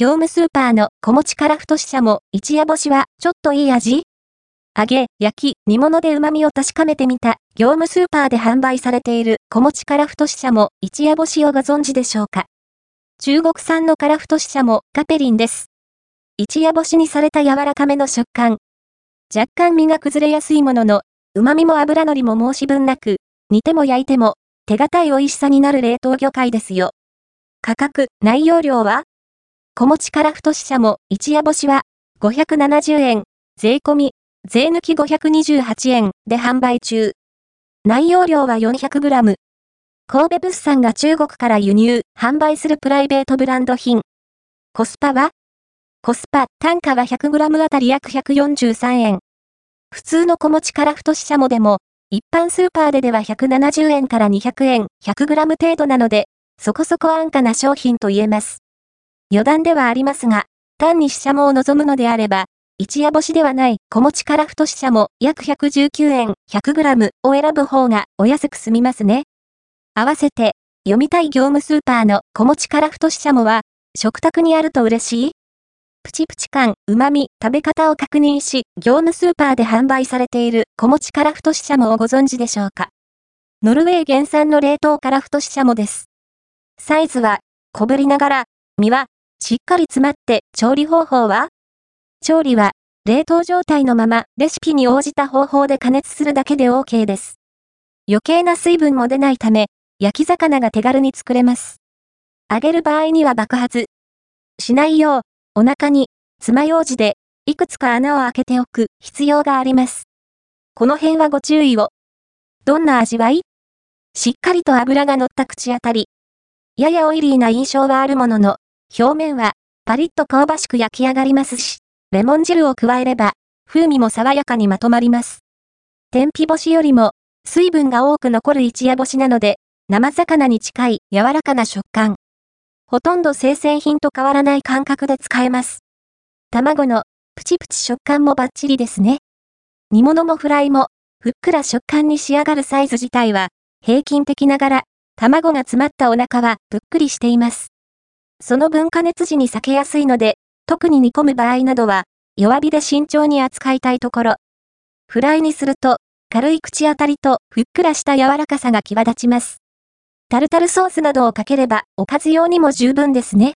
業務スーパーの小餅から太しゃも、一夜干しは、ちょっといい味？揚げ、焼き、煮物で旨味を確かめてみた、業務スーパーで販売されている小餅から太ししゃも、一夜干しをご存知でしょうか？中国産のから太ししゃも、カペリンです。一夜干しにされた柔らかめの食感。若干身が崩れやすいものの、旨味も油のりも申し分なく、煮ても焼いても、手堅い美味しさになる冷凍魚介ですよ。価格、内容量は？小餅から太ししゃも、一夜干しは、570円、税込み、税抜き528円で販売中。内容量は 400g。神戸物産が中国から輸入、販売するプライベートブランド品。コスパは？コスパ、単価は 100g あたり約143円。普通の小餅から太ししゃもでも、一般スーパーででは170円から200円、100g 程度なので、そこそこ安価な商品と言えます。余談ではありますが、単にししゃもを望むのであれば、一夜干しではない小餅から太ししゃも約119円 100g を選ぶ方がお安く済みますね。合わせて、読みたい業務スーパーの小餅から太ししゃもは、食卓にあると嬉しい？プチプチ感、旨味、食べ方を確認し、業務スーパーで販売されている小餅から太ししゃもをご存知でしょうか？ノルウェー原産の冷凍から太ししゃもです。サイズは、小ぶりながら、身は、しっかり詰まって調理方法は？調理は、冷凍状態のままレシピに応じた方法で加熱するだけで OK です。余計な水分も出ないため、焼き魚が手軽に作れます。揚げる場合には爆発しないよう、お腹に爪楊枝でいくつか穴を開けておく必要があります。この辺はご注意を。どんな味わい？しっかりと油が乗った口当たり。ややオイリーな印象はあるものの、表面はパリッと香ばしく焼き上がりますし、レモン汁を加えれば、風味も爽やかにまとまります。天日干しよりも、水分が多く残る一夜干しなので、生魚に近い柔らかな食感。ほとんど生鮮品と変わらない感覚で使えます。卵のプチプチ食感もバッチリですね。煮物もフライも、ふっくら食感に仕上がるサイズ自体は、平均的ながら、卵が詰まったお腹はぷっくりしています。その分加熱時に避けやすいので、特に煮込む場合などは、弱火で慎重に扱いたいところ。フライにすると、軽い口当たりとふっくらした柔らかさが際立ちます。タルタルソースなどをかければおかず用にも十分ですね。